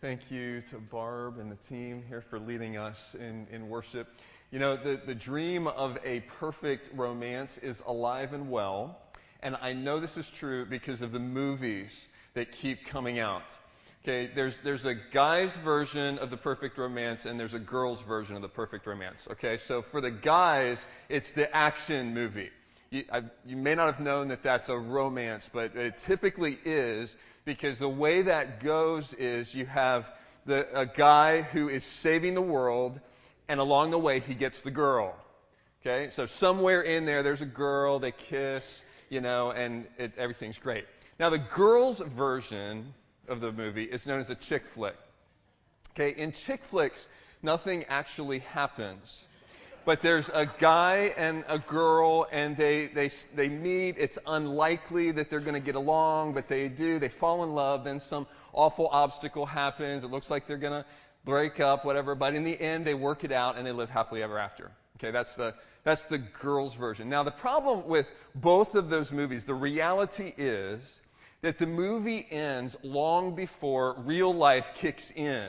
Thank you to Barb and the team here for leading us in, in worship. You know, the, the dream of a perfect romance is alive and well. And I know this is true because of the movies that keep coming out. Okay, there's, there's a guy's version of the perfect romance and there's a girl's version of the perfect romance. Okay, so for the guys, it's the action movie. You, I, you may not have known that that's a romance, but it typically is because the way that goes is you have the, a guy who is saving the world, and along the way, he gets the girl. Okay, so somewhere in there, there's a girl, they kiss, you know, and it, everything's great. Now, the girl's version of the movie is known as a chick flick. Okay, in chick flicks, nothing actually happens. But there's a guy and a girl, and they, they, they meet. It's unlikely that they're going to get along, but they do. They fall in love. Then some awful obstacle happens. It looks like they're going to break up, whatever. But in the end, they work it out and they live happily ever after. Okay, that's the, that's the girl's version. Now, the problem with both of those movies, the reality is that the movie ends long before real life kicks in.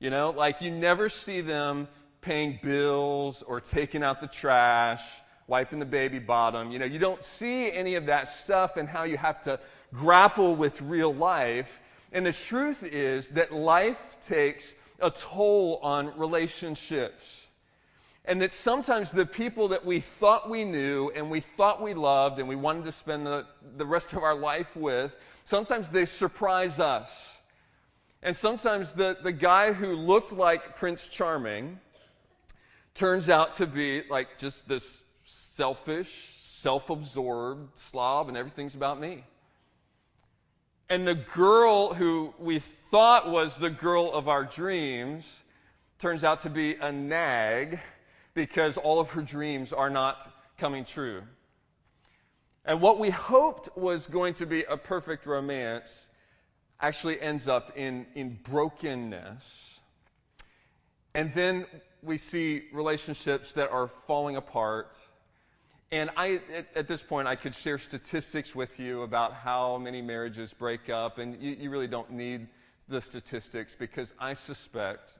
You know, like you never see them paying bills or taking out the trash, wiping the baby bottom. You know, you don't see any of that stuff and how you have to grapple with real life. And the truth is that life takes a toll on relationships. And that sometimes the people that we thought we knew and we thought we loved and we wanted to spend the, the rest of our life with, sometimes they surprise us. And sometimes the, the guy who looked like Prince Charming turns out to be like just this selfish, self absorbed slob, and everything's about me. And the girl who we thought was the girl of our dreams turns out to be a nag because all of her dreams are not coming true. And what we hoped was going to be a perfect romance actually ends up in, in brokenness. And then we see relationships that are falling apart. And I, at, at, this point, I could share statistics with you about how many marriages break up, and you, you really don't need the statistics because I suspect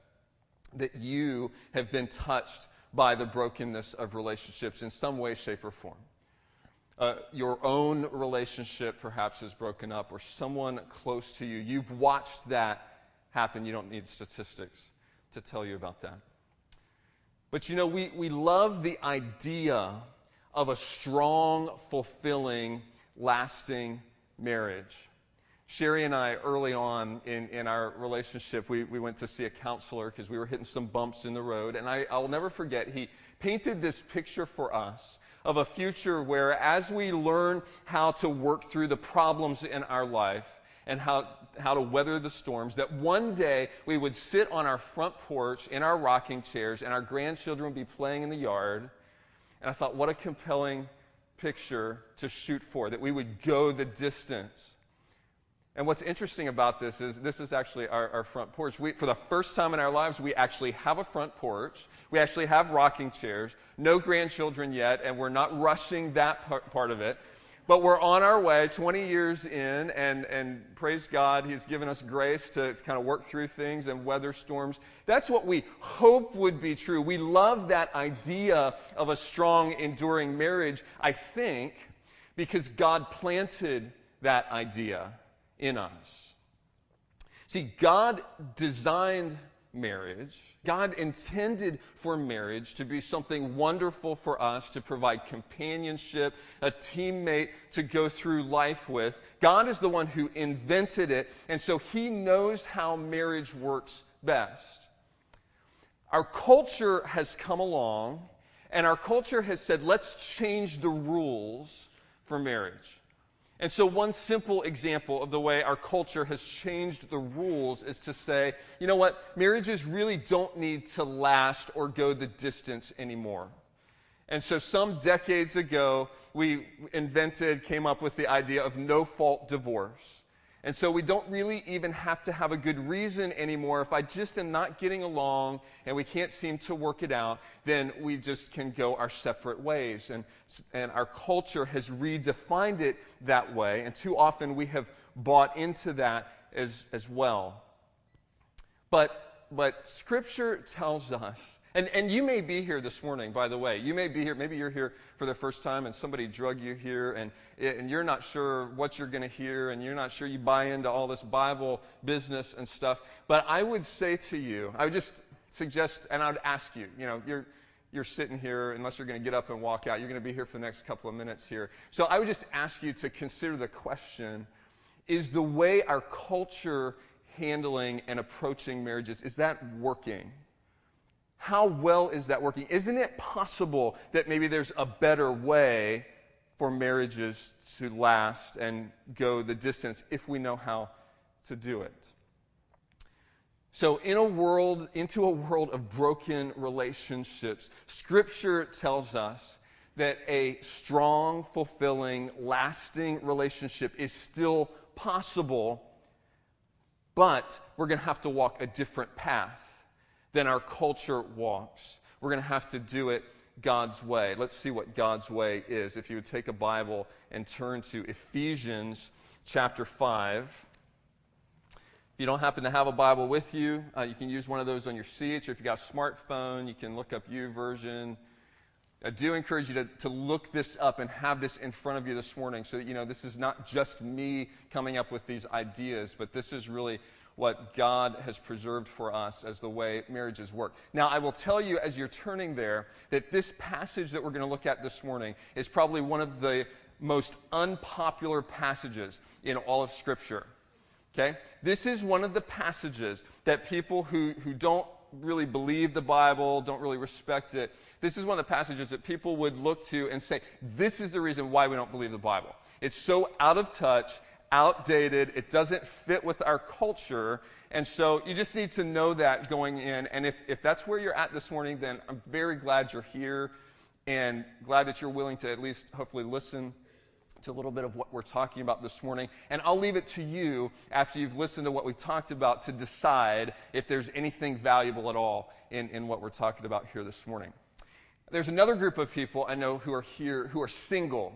that you have been touched by the brokenness of relationships in some way, shape, or form. Uh, your own relationship perhaps is broken up, or someone close to you. You've watched that happen. You don't need statistics to tell you about that. But you know, we, we love the idea of a strong, fulfilling, lasting marriage. Sherry and I, early on in, in our relationship, we, we went to see a counselor because we were hitting some bumps in the road. And I, I'll never forget, he painted this picture for us of a future where, as we learn how to work through the problems in our life, and how, how to weather the storms, that one day we would sit on our front porch in our rocking chairs and our grandchildren would be playing in the yard. And I thought, what a compelling picture to shoot for, that we would go the distance. And what's interesting about this is this is actually our, our front porch. We, for the first time in our lives, we actually have a front porch. We actually have rocking chairs. No grandchildren yet, and we're not rushing that part, part of it. But we're on our way, 20 years in, and, and praise God, He's given us grace to, to kind of work through things and weather storms. That's what we hope would be true. We love that idea of a strong, enduring marriage, I think, because God planted that idea in us. See, God designed marriage God intended for marriage to be something wonderful for us to provide companionship, a teammate to go through life with. God is the one who invented it, and so He knows how marriage works best. Our culture has come along, and our culture has said, let's change the rules for marriage. And so, one simple example of the way our culture has changed the rules is to say, you know what, marriages really don't need to last or go the distance anymore. And so, some decades ago, we invented, came up with the idea of no fault divorce. And so we don't really even have to have a good reason anymore. If I just am not getting along and we can't seem to work it out, then we just can go our separate ways. And, and our culture has redefined it that way. And too often we have bought into that as, as well. But, but Scripture tells us, and, and you may be here this morning, by the way. You may be here, maybe you're here for the first time and somebody drug you here and, and you're not sure what you're going to hear and you're not sure you buy into all this Bible business and stuff. But I would say to you, I would just suggest, and I would ask you, you know, you're, you're sitting here, unless you're going to get up and walk out, you're going to be here for the next couple of minutes here. So I would just ask you to consider the question is the way our culture handling and approaching marriages, is that working? How well is that working? Isn't it possible that maybe there's a better way for marriages to last and go the distance if we know how to do it? So, in a world, into a world of broken relationships, Scripture tells us that a strong, fulfilling, lasting relationship is still possible, but we're going to have to walk a different path than our culture walks. We're going to have to do it God's way. Let's see what God's way is. If you would take a Bible and turn to Ephesians chapter 5. If you don't happen to have a Bible with you, uh, you can use one of those on your seats, or if you've got a smartphone, you can look up U YouVersion. I do encourage you to, to look this up and have this in front of you this morning so that you know this is not just me coming up with these ideas, but this is really what God has preserved for us as the way marriages work. Now, I will tell you as you're turning there that this passage that we're going to look at this morning is probably one of the most unpopular passages in all of Scripture. Okay? This is one of the passages that people who, who don't really believe the Bible, don't really respect it, this is one of the passages that people would look to and say, this is the reason why we don't believe the Bible. It's so out of touch, outdated, it doesn't fit with our culture. And so you just need to know that going in. And if, if that's where you're at this morning, then I'm very glad you're here and glad that you're willing to at least hopefully listen to a little bit of what we're talking about this morning. And I'll leave it to you after you've listened to what we've talked about to decide if there's anything valuable at all in, in what we're talking about here this morning. There's another group of people I know who are here who are single.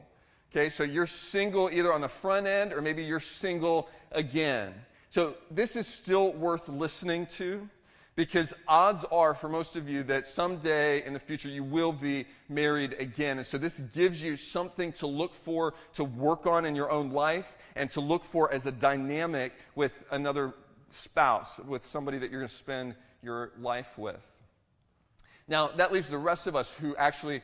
Okay, so you're single either on the front end or maybe you're single again. So this is still worth listening to because odds are for most of you that someday in the future you will be married again. And so this gives you something to look for, to work on in your own life, and to look for as a dynamic with another spouse, with somebody that you're going to spend your life with. Now, that leaves the rest of us who actually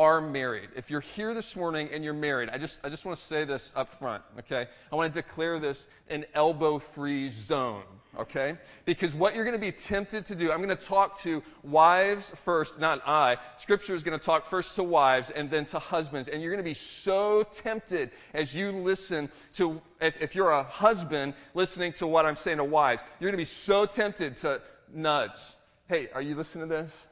are married. If you're here this morning and you're married, I just, I just want to say this up front, okay? I want to declare this an elbow free zone okay? Because what you're going to be tempted to do, I'm going to talk to wives first, not I. Scripture is going to talk first to wives and then to husbands. And you're going to be so tempted as you listen to, if, if you're a husband listening to what I'm saying to wives, you're going to be so tempted to nudge. Hey, are you listening to this?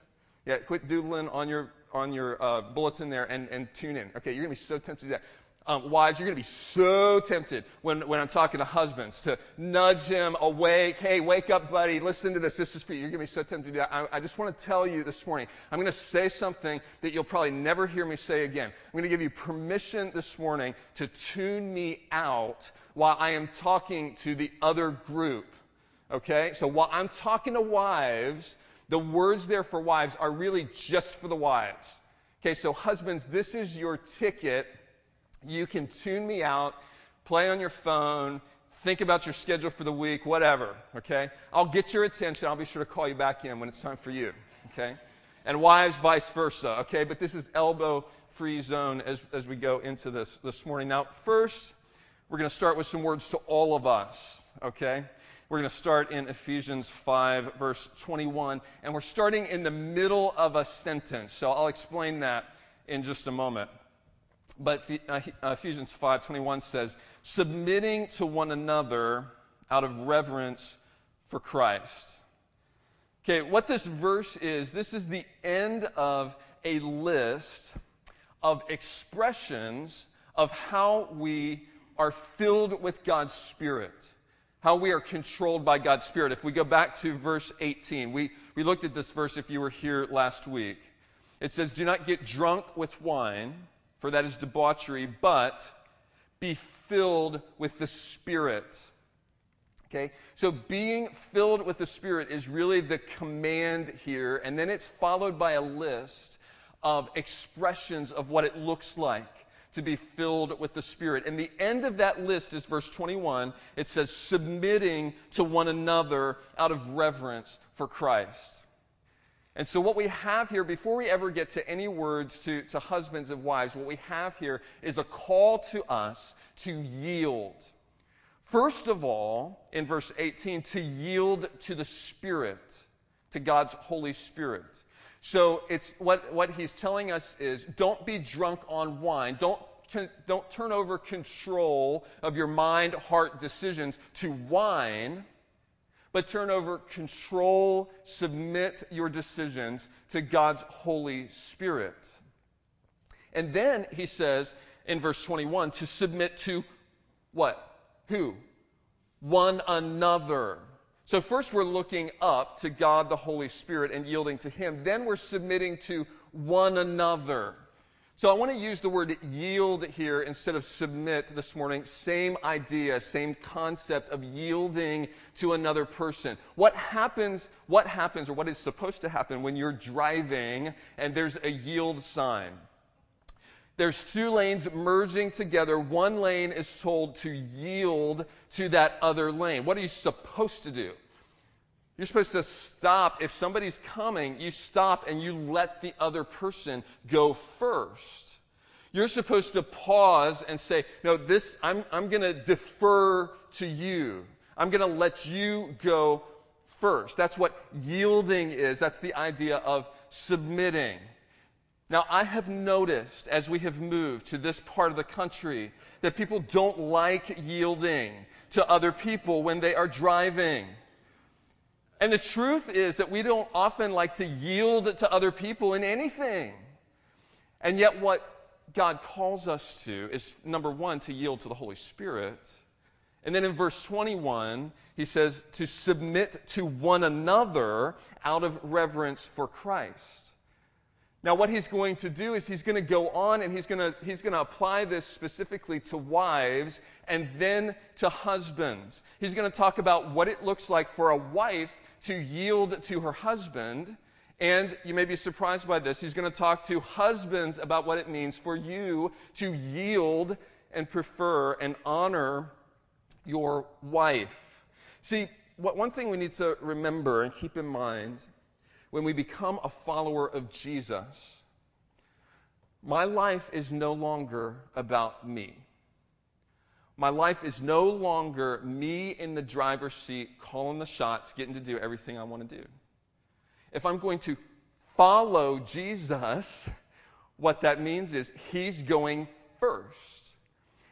Yeah, quit doodling on your on your uh, bulletin there and, and tune in. Okay, you're going to be so tempted to do that um, wives, you're going to be so tempted when, when I'm talking to husbands to nudge him awake. Hey, wake up, buddy. Listen to this. This is for you. You're going to be so tempted to do that. I, I just want to tell you this morning, I'm going to say something that you'll probably never hear me say again. I'm going to give you permission this morning to tune me out while I am talking to the other group. Okay? So while I'm talking to wives, the words there for wives are really just for the wives. Okay, so husbands, this is your ticket you can tune me out, play on your phone, think about your schedule for the week, whatever, okay? I'll get your attention. I'll be sure to call you back in when it's time for you, okay? And wives, vice versa, okay? But this is elbow free zone as, as we go into this this morning. Now, first, we're going to start with some words to all of us, okay? We're going to start in Ephesians 5, verse 21, and we're starting in the middle of a sentence. So I'll explain that in just a moment. But uh, uh, Ephesians 5:21 says, "Submitting to one another out of reverence for Christ." Okay, what this verse is, this is the end of a list of expressions of how we are filled with God's Spirit, how we are controlled by God's Spirit. If we go back to verse 18, we, we looked at this verse if you were here last week. It says, Do not get drunk with wine for that is debauchery, but be filled with the Spirit. Okay? So being filled with the Spirit is really the command here, and then it's followed by a list of expressions of what it looks like to be filled with the Spirit. And the end of that list is verse 21. It says, submitting to one another out of reverence for Christ. And so, what we have here, before we ever get to any words to, to husbands and wives, what we have here is a call to us to yield. First of all, in verse 18, to yield to the Spirit, to God's Holy Spirit. So it's what, what he's telling us is don't be drunk on wine. Don't, don't turn over control of your mind, heart, decisions to wine but turn over control, submit your decisions to God's Holy Spirit. And then he says in verse 21 to submit to what? Who? One another. So, first we're looking up to God the Holy Spirit and yielding to Him. Then we're submitting to one another. So I want to use the word yield here instead of submit this morning. Same idea, same concept of yielding to another person. What happens, what happens or what is supposed to happen when you're driving and there's a yield sign? There's two lanes merging together. One lane is told to yield to that other lane. What are you supposed to do? You're supposed to stop. If somebody's coming, you stop and you let the other person go first. You're supposed to pause and say, No, this, I'm, I'm going to defer to you. I'm going to let you go first. That's what yielding is. That's the idea of submitting. Now, I have noticed as we have moved to this part of the country that people don't like yielding to other people when they are driving. And the truth is that we don't often like to yield to other people in anything. And yet, what God calls us to is number one, to yield to the Holy Spirit. And then in verse 21, he says to submit to one another out of reverence for Christ. Now, what he's going to do is he's going to go on and he's going to, he's going to apply this specifically to wives and then to husbands. He's going to talk about what it looks like for a wife to yield to her husband. And you may be surprised by this. He's going to talk to husbands about what it means for you to yield and prefer and honor your wife. See, what, one thing we need to remember and keep in mind when we become a follower of Jesus, my life is no longer about me. My life is no longer me in the driver's seat, calling the shots, getting to do everything I want to do. If I'm going to follow Jesus, what that means is he's going first.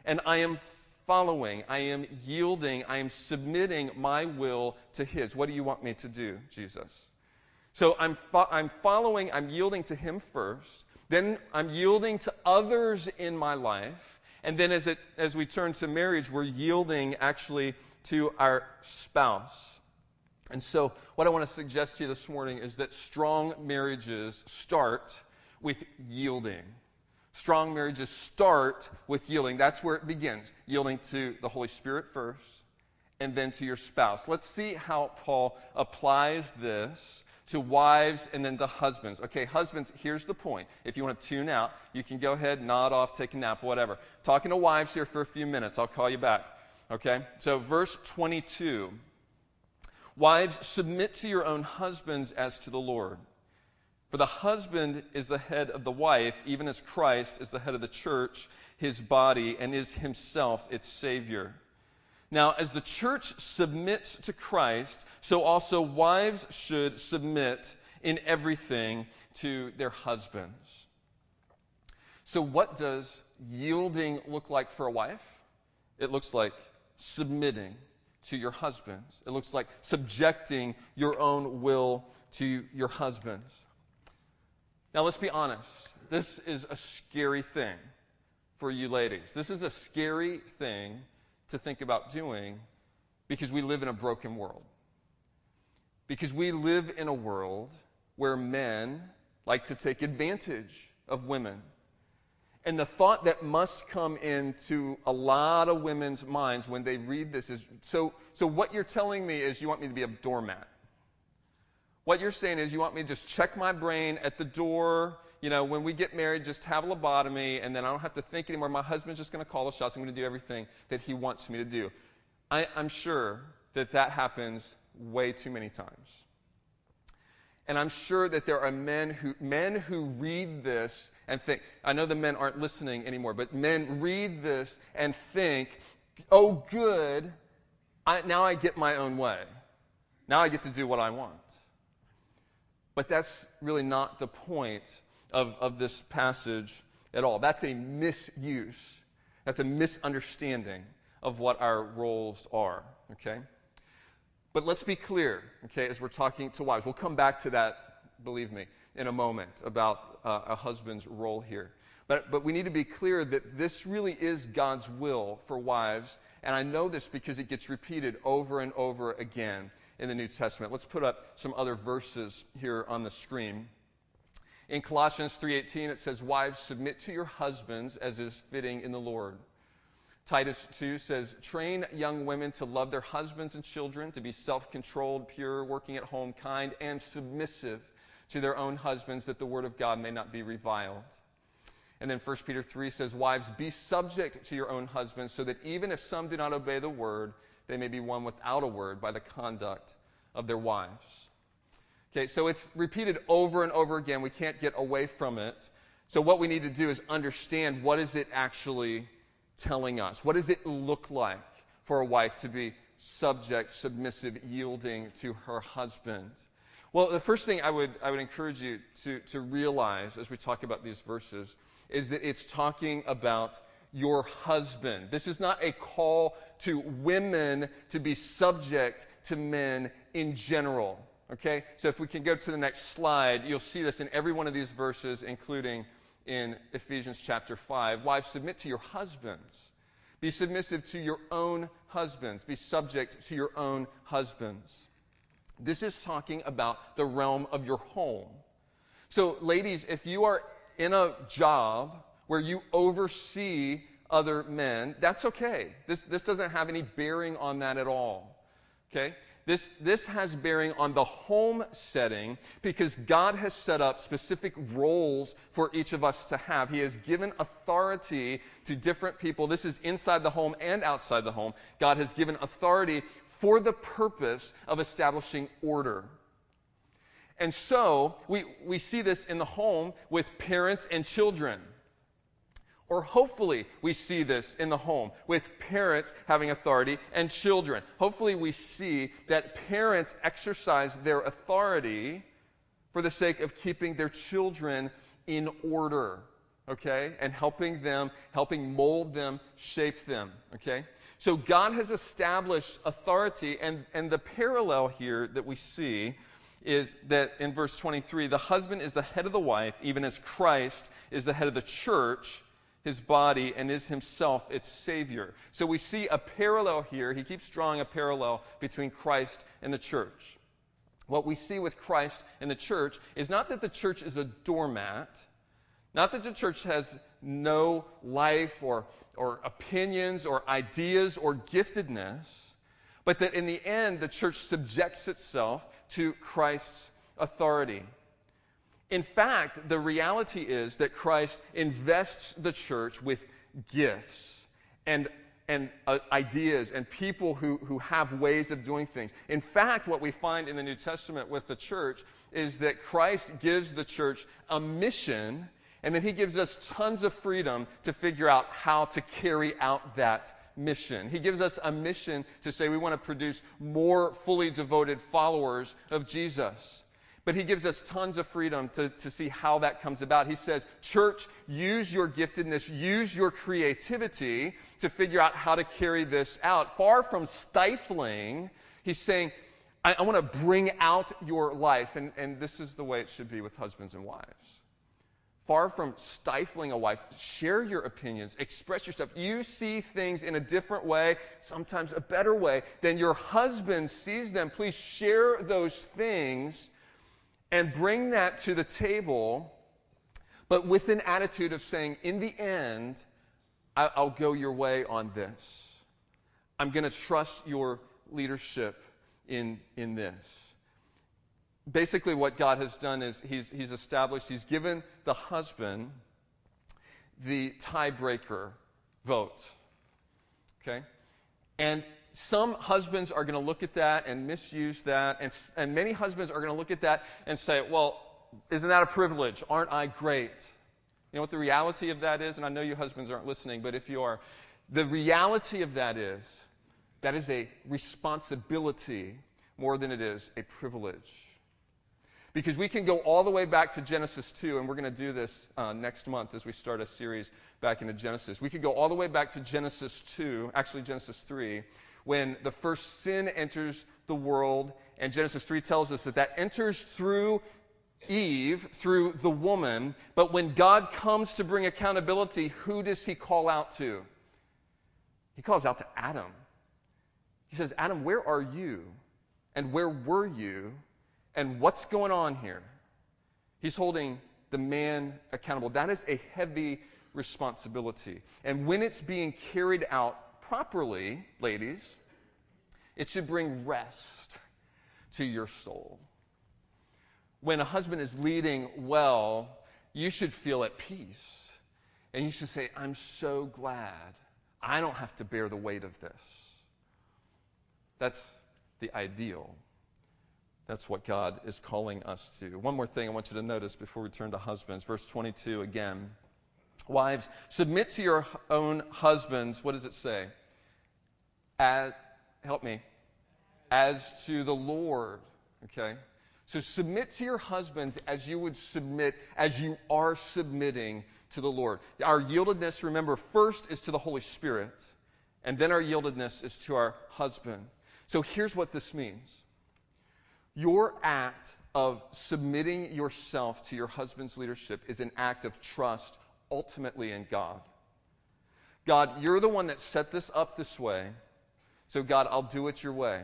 And I am following, I am yielding, I am submitting my will to his. What do you want me to do, Jesus? So I'm, fo- I'm following, I'm yielding to him first. Then I'm yielding to others in my life. And then as, it, as we turn to marriage, we're yielding actually to our spouse. And so, what I want to suggest to you this morning is that strong marriages start with yielding. Strong marriages start with yielding. That's where it begins. Yielding to the Holy Spirit first, and then to your spouse. Let's see how Paul applies this to wives and then to husbands. Okay, husbands, here's the point. If you want to tune out, you can go ahead, nod off, take a nap, whatever. Talking to wives here for a few minutes. I'll call you back. Okay? So, verse 22 Wives, submit to your own husbands as to the Lord. For the husband is the head of the wife, even as Christ is the head of the church, his body, and is himself its Savior. Now, as the church submits to Christ, so also wives should submit in everything to their husbands. So, what does yielding look like for a wife? It looks like submitting to your husbands, it looks like subjecting your own will to your husbands. Now, let's be honest. This is a scary thing for you ladies. This is a scary thing to think about doing because we live in a broken world. Because we live in a world where men like to take advantage of women. And the thought that must come into a lot of women's minds when they read this is so, so what you're telling me is you want me to be a doormat. What you're saying is you want me to just check my brain at the door. You know, when we get married, just have a lobotomy, and then I don't have to think anymore. My husband's just going to call the shots. I'm going to do everything that he wants me to do. I, I'm sure that that happens way too many times. And I'm sure that there are men who, men who read this and think, I know the men aren't listening anymore, but men read this and think, oh, good, I, now I get my own way. Now I get to do what I want. But that's really not the point of, of this passage at all. That's a misuse, that's a misunderstanding of what our roles are, okay? But let's be clear, okay, as we're talking to wives. We'll come back to that, believe me, in a moment about uh, a husband's role here. But, but we need to be clear that this really is God's will for wives. And I know this because it gets repeated over and over again in the New Testament. Let's put up some other verses here on the screen. In Colossians 3:18 it says wives submit to your husbands as is fitting in the Lord. Titus 2 says, Train young women to love their husbands and children, to be self controlled, pure, working at home, kind, and submissive to their own husbands, that the word of God may not be reviled. And then 1 Peter 3 says, Wives, be subject to your own husbands, so that even if some do not obey the word, they may be won without a word by the conduct of their wives. Okay, so it's repeated over and over again. We can't get away from it. So what we need to do is understand what is it actually telling us? What does it look like for a wife to be subject, submissive, yielding to her husband? Well, the first thing I would, I would encourage you to, to realize as we talk about these verses is that it's talking about your husband. This is not a call to women to be subject to men in general. Okay? So if we can go to the next slide, you'll see this in every one of these verses, including in Ephesians chapter 5. Wives, submit to your husbands. Be submissive to your own husbands. Be subject to your own husbands. This is talking about the realm of your home. So, ladies, if you are in a job where you oversee other men, that's okay. This, this doesn't have any bearing on that at all. Okay? This, this has bearing on the home setting because God has set up specific roles for each of us to have. He has given authority to different people. This is inside the home and outside the home. God has given authority for the purpose of establishing order. And so we, we see this in the home with parents and children. Or hopefully, we see this in the home with parents having authority and children. Hopefully, we see that parents exercise their authority for the sake of keeping their children in order, okay? And helping them, helping mold them, shape them, okay? So, God has established authority, and, and the parallel here that we see is that in verse 23, the husband is the head of the wife, even as Christ is the head of the church his body and is himself its Savior. So we see a parallel here. He keeps drawing a parallel between Christ and the church. What we see with Christ and the church is not that the church is a doormat, not that the church has no life or, or opinions or ideas or giftedness, but that in the end, the church subjects itself to Christ's authority. In fact, the reality is that Christ invests the church with gifts and, and uh, ideas and people who, who have ways of doing things. In fact, what we find in the New Testament with the church is that Christ gives the church a mission, and then he gives us tons of freedom to figure out how to carry out that mission. He gives us a mission to say we want to produce more fully devoted followers of Jesus but he gives us tons of freedom to, to see how that comes about. He says, Church, use your giftedness, use your creativity to figure out how to carry this out. Far from stifling, he's saying, I, I want to bring out your life. And, and this is the way it should be with husbands and wives. Far from stifling a wife, share your opinions, express yourself. You see things in a different way, sometimes a better way than your husband sees them. Please share those things and bring that to the table, but with an attitude of saying, in the end, I- will go your way on this. I'm going to trust your leadership in, in this. Basically, what God has done is he's, he's established, he's given the husband the tiebreaker vote. Okay? And some husbands are going to look at that and misuse that, and, and many husbands are going to look at that and say, well, isn't that a privilege? Aren't I great? You know what the reality of that is? And I know you husbands aren't listening, but if you are, the reality of that is that is a responsibility more than it is a privilege. Because we can go all the way back to Genesis 2, and we're going to do this uh, next month as we start a series back into Genesis. We could go all the way back to Genesis 2, actually, Genesis 3, when the first sin enters the world. And Genesis 3 tells us that that enters through Eve, through the woman. But when God comes to bring accountability, who does he call out to? He calls out to Adam. He says, Adam, where are you? And where were you? And what's going on here? He's holding the man accountable. That is a heavy responsibility. And when it's being carried out properly, ladies, it should bring rest to your soul. When a husband is leading well, you should feel at peace. And you should say, I'm so glad I don't have to bear the weight of this. That's the ideal. That's what God is calling us to. One more thing I want you to notice before we turn to husbands. Verse 22 again. Wives, submit to your own husbands. What does it say? As, help me, as to the Lord. Okay? So submit to your husbands as you would submit, as you are submitting to the Lord. Our yieldedness, remember, first is to the Holy Spirit, and then our yieldedness is to our husband. So here's what this means your act of submitting yourself to your husband's leadership is an act of trust ultimately in God. God, you're the one that set this up this way. So, God, I'll do it your way.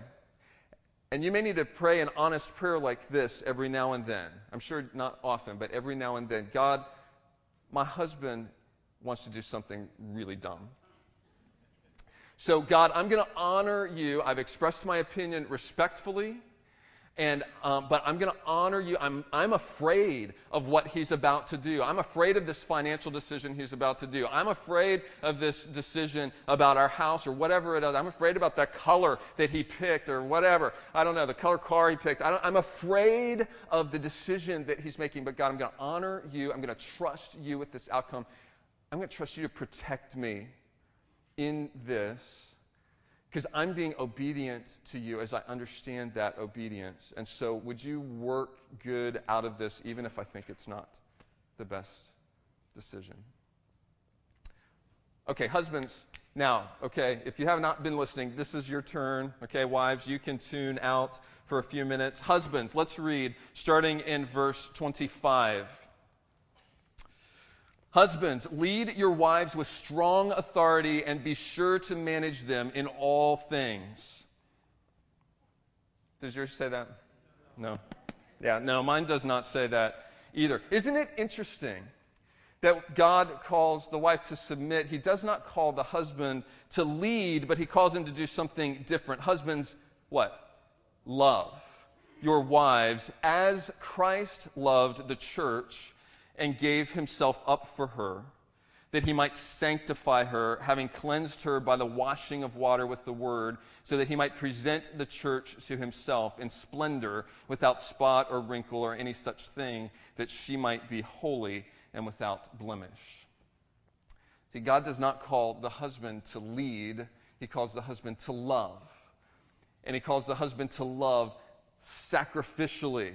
And you may need to pray an honest prayer like this every now and then. I'm sure not often, but every now and then. God, my husband wants to do something really dumb. So, God, I'm going to honor you. I've expressed my opinion respectfully, and, um, but I'm going to honor you. I'm, I'm afraid of what he's about to do. I'm afraid of this financial decision he's about to do. I'm afraid of this decision about our house or whatever it is. I'm afraid about that color that he picked or whatever. I don't know, the color car he picked. I am afraid of the decision that he's making. But God, I'm going to honor you. I'm going to trust you with this outcome. I'm going to trust you to protect me in this because I'm being obedient to you as I understand that obedience. And so, would you work good out of this, even if I think it's not the best decision? Okay, husbands, now, okay, if you have not been listening, this is your turn. Okay, wives, you can tune out for a few minutes. Husbands, let's read starting in verse 25. Husbands, lead your wives with strong authority and be sure to manage them in all things. Does yours say that? No. Yeah, no, mine does not say that either. Isn't it interesting that God calls the wife to submit? He does not call the husband to lead, but he calls him to do something different. Husbands, what? Love your wives as Christ loved the church and gave himself up for her, that he might sanctify her, having cleansed her by the washing of water with the word, so that he might present the church to himself in splendor, without spot or wrinkle or any such thing, that she might be holy and without blemish. See, God does not call the husband to lead, he calls the husband to love. And he calls the husband to love sacrificially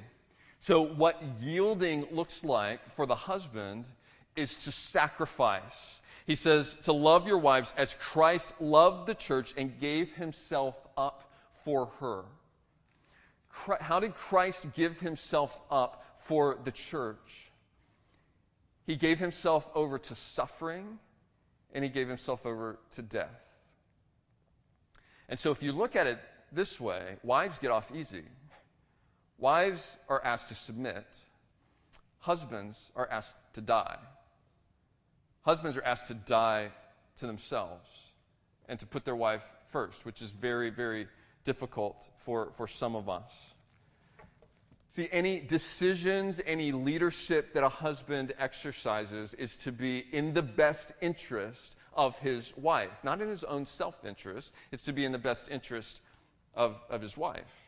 so, what yielding looks like for the husband is to sacrifice. He says to love your wives as Christ loved the church and gave himself up for her. How did Christ give himself up for the church? He gave himself over to suffering and he gave himself over to death. And so, if you look at it this way, wives get off easy. Wives are asked to submit, husbands are asked to die. Husbands are asked to die to themselves and to put their wife first, which is very, very difficult for, for some of us. See, any decisions, any leadership that a husband exercises is to be in the best interest of his wife, not in his own self interest. It's to be in the best interest of, of his wife.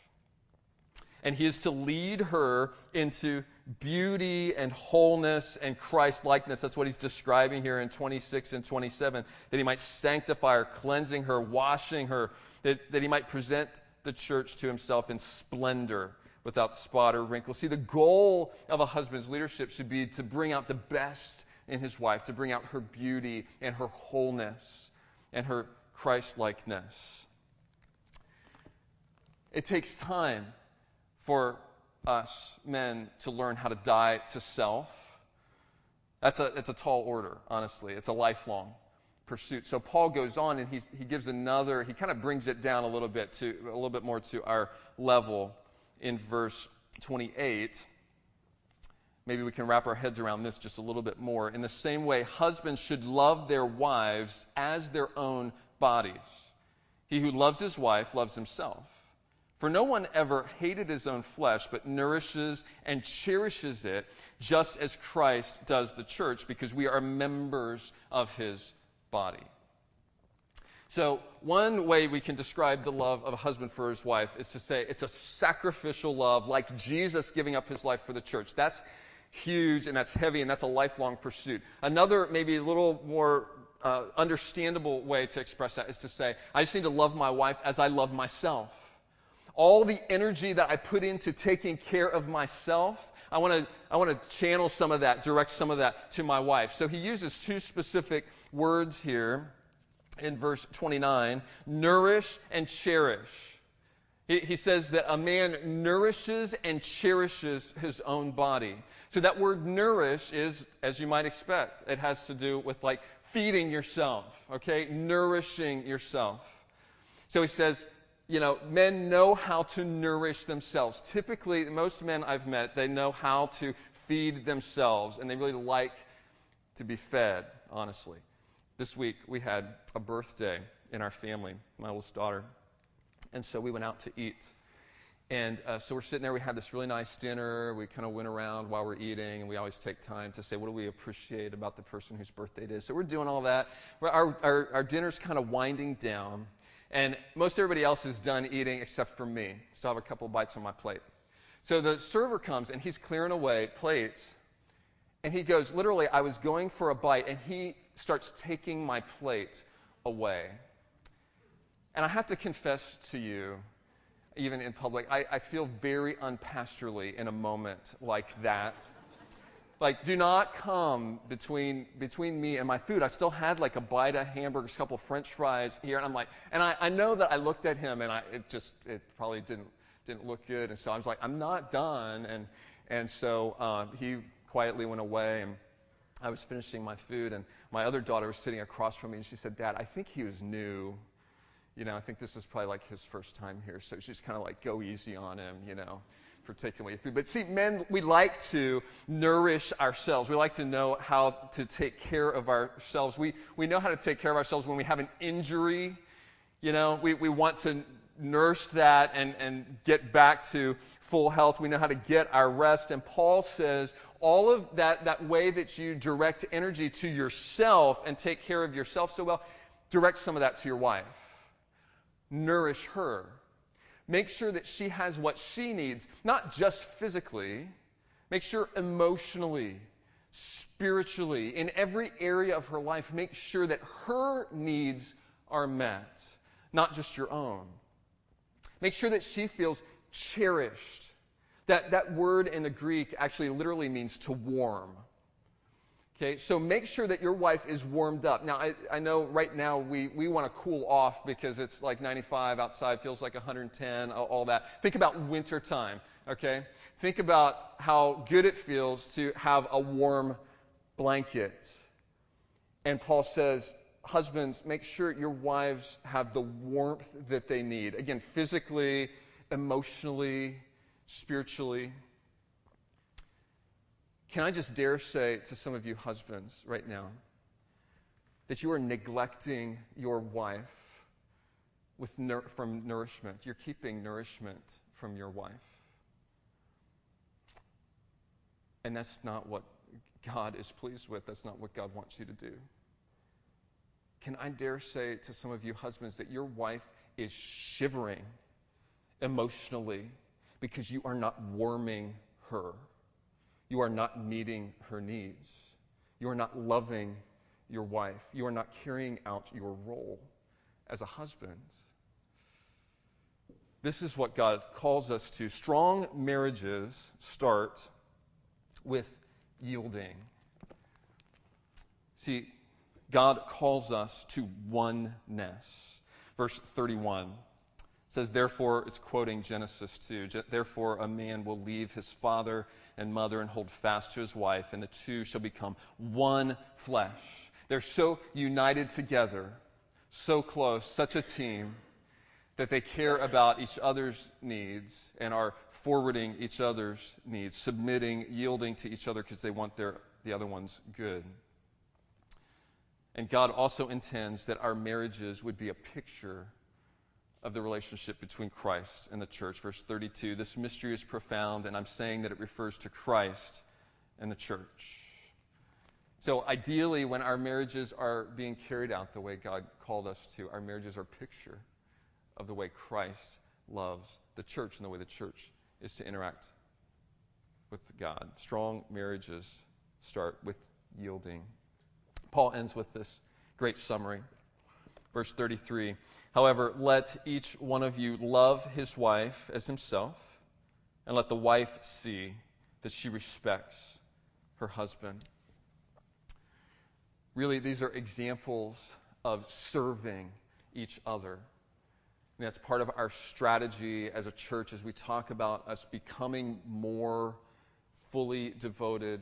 And he is to lead her into beauty and wholeness and Christ likeness. That's what he's describing here in 26 and 27. That he might sanctify her, cleansing her, washing her, that, that he might present the church to himself in splendor without spot or wrinkle. See, the goal of a husband's leadership should be to bring out the best in his wife, to bring out her beauty and her wholeness and her Christ likeness. It takes time for us men to learn how to die to self. That's a, it's a tall order, honestly. It's a lifelong pursuit. So Paul goes on and he's, he gives another, he kind of brings it down a little bit to a little bit more to our level in verse 28. Maybe we can wrap our heads around this just a little bit more. In the same way, husbands should love their wives as their own bodies. He who loves his wife loves himself. For no one ever hated his own flesh, but nourishes and cherishes it, just as Christ does the church, because we are members of his body. So, one way we can describe the love of a husband for his wife is to say it's a sacrificial love, like Jesus giving up his life for the church. That's huge and that's heavy and that's a lifelong pursuit. Another, maybe a little more uh, understandable way to express that is to say, I just need to love my wife as I love myself. All the energy that I put into taking care of myself, I want to I want to channel some of that, direct some of that to my wife. So he uses two specific words here in verse 29 nourish and cherish. He, he says that a man nourishes and cherishes his own body. So that word nourish is, as you might expect, it has to do with like feeding yourself, okay? Nourishing yourself. So he says, you know, men know how to nourish themselves. Typically, most men I've met, they know how to feed themselves, and they really like to be fed, honestly. This week, we had a birthday in our family, my oldest daughter. And so we went out to eat. And uh, so we're sitting there, we had this really nice dinner. We kind of went around while we're eating, and we always take time to say, what do we appreciate about the person whose birthday it is? So we're doing all that. Our, our, our dinner's kind of winding down, and most everybody else is done eating except for me. Still have a couple bites on my plate. So the server comes, and he's clearing away plates. And he goes, literally, I was going for a bite, and he starts taking my plate away. And I have to confess to you, even in public, I, I feel very unpastorally in a moment like that. Like, do not come between, between me and my food. I still had like a bite of hamburgers, a couple French fries here, and I'm like, and I, I know that I looked at him and I, it just, it probably didn't, didn't look good. And so I was like, I'm not done. And, and so uh, he quietly went away and I was finishing my food, and my other daughter was sitting across from me, and she said, Dad, I think he was new. You know, I think this was probably like his first time here. So she's kind of like, go easy on him, you know, food. But see, men, we like to nourish ourselves. We like to know how to take care of ourselves. We, we know how to take care of ourselves when we have an injury. You know, we, we want to nurse that and, and get back to full health. We know how to get our rest. And Paul says, all of that, that way that you direct energy to yourself and take care of yourself so well, direct some of that to your wife. Nourish her. Make sure that she has what she needs, not just physically, make sure emotionally, spiritually, in every area of her life, make sure that her needs are met, not just your own. Make sure that she feels cherished that, that word in the Greek actually literally means to warm. Okay, so make sure that your wife is warmed up. Now, I, I know right now we, we want to cool off because it's like 95 outside, feels like 110, all, all that. Think about winter time, okay? Think about how good it feels to have a warm blanket. And Paul says, husbands, make sure your wives have the warmth that they need. Again, physically, emotionally, spiritually. Can I just dare say to some of you husbands right now that you are neglecting your wife with nur- from nourishment? You're keeping nourishment from your wife. And that's not what God is pleased with. That's not what God wants you to do. Can I dare say to some of you husbands that your wife is shivering emotionally because you are not warming her? You are not meeting her needs. You are not loving your wife. You are not carrying out your role as a husband. This is what God calls us to. Strong marriages start with yielding. See, God calls us to oneness. Verse 31 says, Therefore, it's quoting Genesis 2. Therefore, a man will leave his father and mother and hold fast to his wife, and the two shall become one flesh. They're so united together, so close, such a team, that they care about each other's needs and are forwarding each other's needs, submitting, yielding to each other because they want their, the other one's good. And God also intends that our marriages would be a picture of the relationship between Christ and the church. Verse 32 This mystery is profound, and I'm saying that it refers to Christ and the church. So, ideally, when our marriages are being carried out the way God called us to, our marriages are a picture of the way Christ loves the church and the way the church is to interact with God. Strong marriages start with yielding. Paul ends with this great summary. Verse 33 However, let each one of you love his wife as himself, and let the wife see that she respects her husband. Really, these are examples of serving each other. And that's part of our strategy as a church as we talk about us becoming more fully devoted,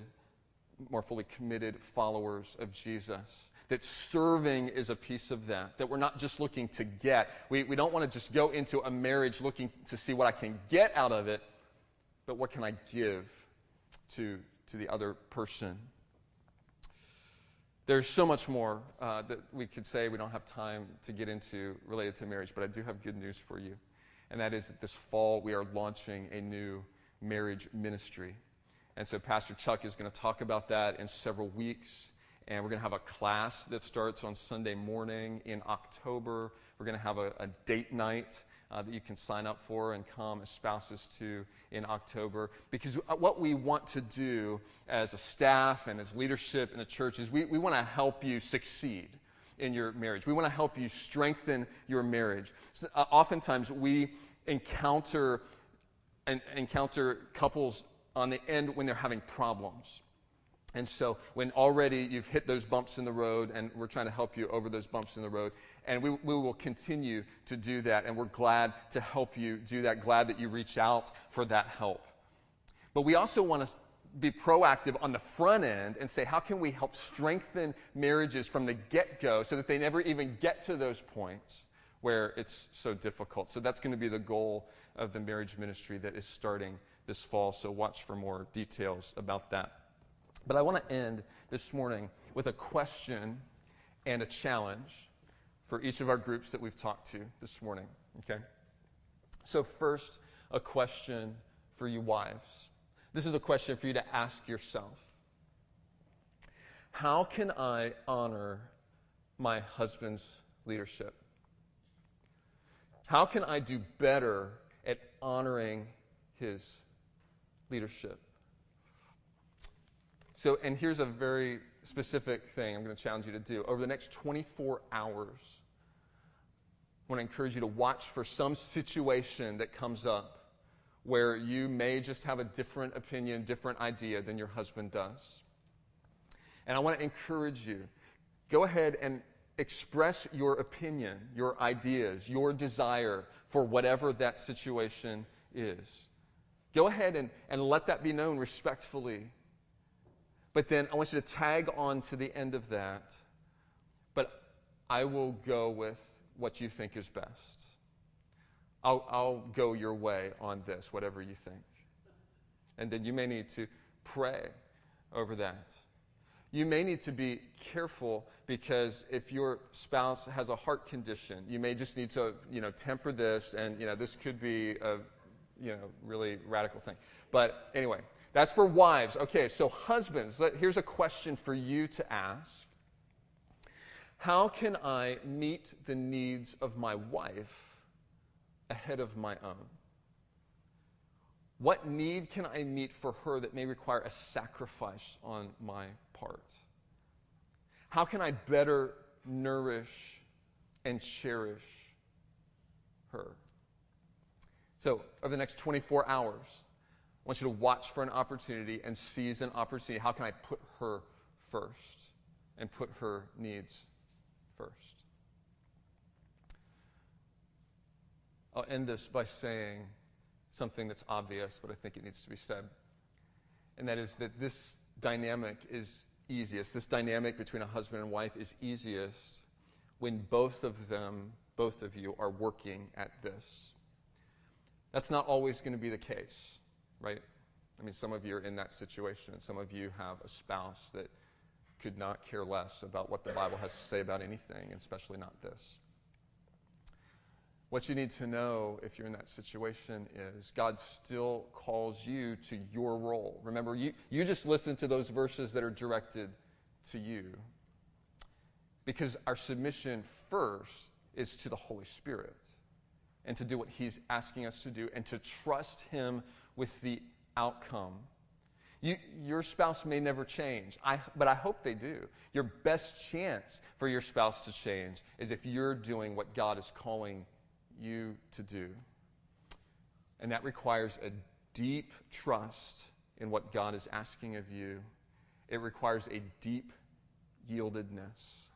more fully committed followers of Jesus that serving is a piece of that, that we're not just looking to get. We, we don't want to just go into a marriage looking to see what I can get out of it, but what can I give to, to the other person. There's so much more uh, that we could say we don't have time to get into related to marriage, but I do have good news for you. And that is that this fall we are launching a new marriage ministry. And so Pastor Chuck is going to talk about that in several weeks. And we're going to have a class that starts on Sunday morning in October. We're going to have a, a date night uh, that you can sign up for and come as spouses to in October. Because what we want to do as a staff and as leadership in the church is we, we want to help you succeed in your marriage. We want to help you strengthen your marriage. So, uh, oftentimes we encounter, and, encounter couples on the end when they're having problems and so, when already you've hit those bumps in the road, and we're trying to help you over those bumps in the road, and we, we will continue to do that, and we're glad to help you do that, glad that you reach out for that help. But we also want to be proactive on the front end and say, how can we help strengthen marriages from the get go so that they never even get to those points where it's so difficult? So, that's going to be the goal of the marriage ministry that is starting this fall. So, watch for more details about that. But I want to end this morning with a question and a challenge for each of our groups that we've talked to this morning. Okay? So, first, a question for you wives. This is a question for you to ask yourself How can I honor my husband's leadership? How can I do better at honoring his leadership? So, and here's a very specific thing I'm going to challenge you to do. Over the next 24 hours, I want to encourage you to watch for some situation that comes up where you may just have a different opinion, different idea than your husband does. And I want to encourage you go ahead and express your opinion, your ideas, your desire for whatever that situation is. Go ahead and, and let that be known respectfully but then I want you to tag on to the end of that. But I will go with what you think is best. I'll, I'll go your way on this, whatever you think. And then you may need to pray over that. You may need to be careful because if your spouse has a heart condition, you may just need to, you know, temper this, and you know, this could be a, you know, really radical thing. But anyway, that's for wives. Okay, so husbands, let, here's a question for you to ask. How can I meet the needs of my wife ahead of my own? What need can I meet for her that may require a sacrifice on my part? How can I better nourish and cherish her? So, over the next 24 hours, want you to watch for an opportunity and seize an opportunity. How can I put her first and put her needs first? I'll end this by saying something that's obvious, but I think it needs to be said. And that is that this dynamic is easiest. This dynamic between a husband and wife is easiest when both of them, both of you, are working at this. That's not always going to be the case, right? I mean, some of you are in that situation, and some of you have a spouse that could not care less about what the Bible has to say about anything, especially not this. What you need to know if you're in that situation is God still calls you to your role. Remember, you, you just listen to those verses that are directed to you. Because our submission first is to the Holy Spirit and to do what He's asking us to do and to trust Him with the outcome. You, your spouse may never change, I, but I hope they do. Your best chance for your spouse to change is if you're doing what God is calling you to do. And that requires a deep trust in what God is asking of you. It requires a deep yieldedness.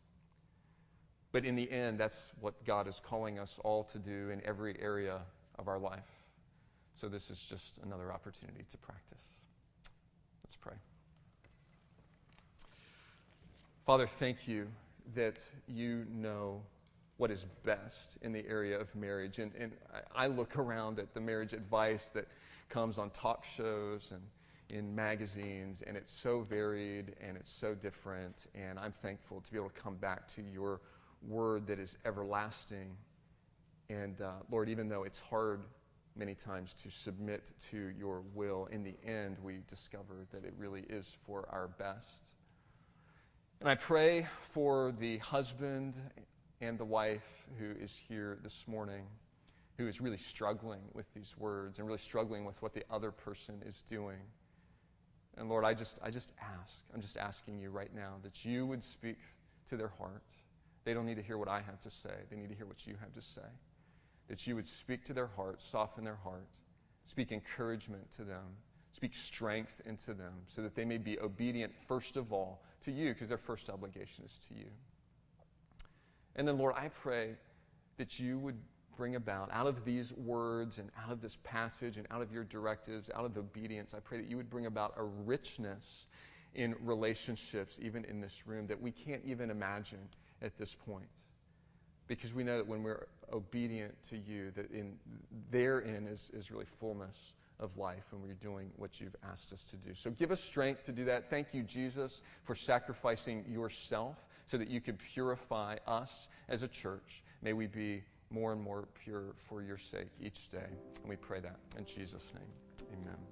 But in the end, that's what God is calling us all to do in every area of our life. So this is just another opportunity to practice. Let's pray. Father, thank you that you know what is best in the area of marriage. And, and I look around at the marriage advice that comes on talk shows and in magazines, and it's so varied and it's so different. And I'm thankful to be able to come back to your word that is everlasting. And uh, Lord, even though it's hard many times to submit to your will, in the end, we discover that it really is for our best. And I pray for the husband and the wife who is here this morning who is really struggling with these words and really struggling with what the other person is doing. And Lord, I just, I just ask, I'm just asking you right now that you would speak to their heart. They don't need to hear what I have to say, they need to hear what you have to say. That you would speak to their heart, soften their heart, speak encouragement to them, speak strength into them, so that they may be obedient, first of all, to you, because their first obligation is to you. And then, Lord, I pray that you would bring about out of these words and out of this passage and out of your directives, out of obedience, I pray that you would bring about a richness in relationships, even in this room, that we can't even imagine at this point. Because we know that when we're obedient to you, that in therein is, is really fullness of life when we're doing what you've asked us to do. So give us strength to do that. Thank you, Jesus, for sacrificing yourself so that you could purify us as a church. May we be more and more pure for your sake each day. And we pray that in Jesus' name. Amen.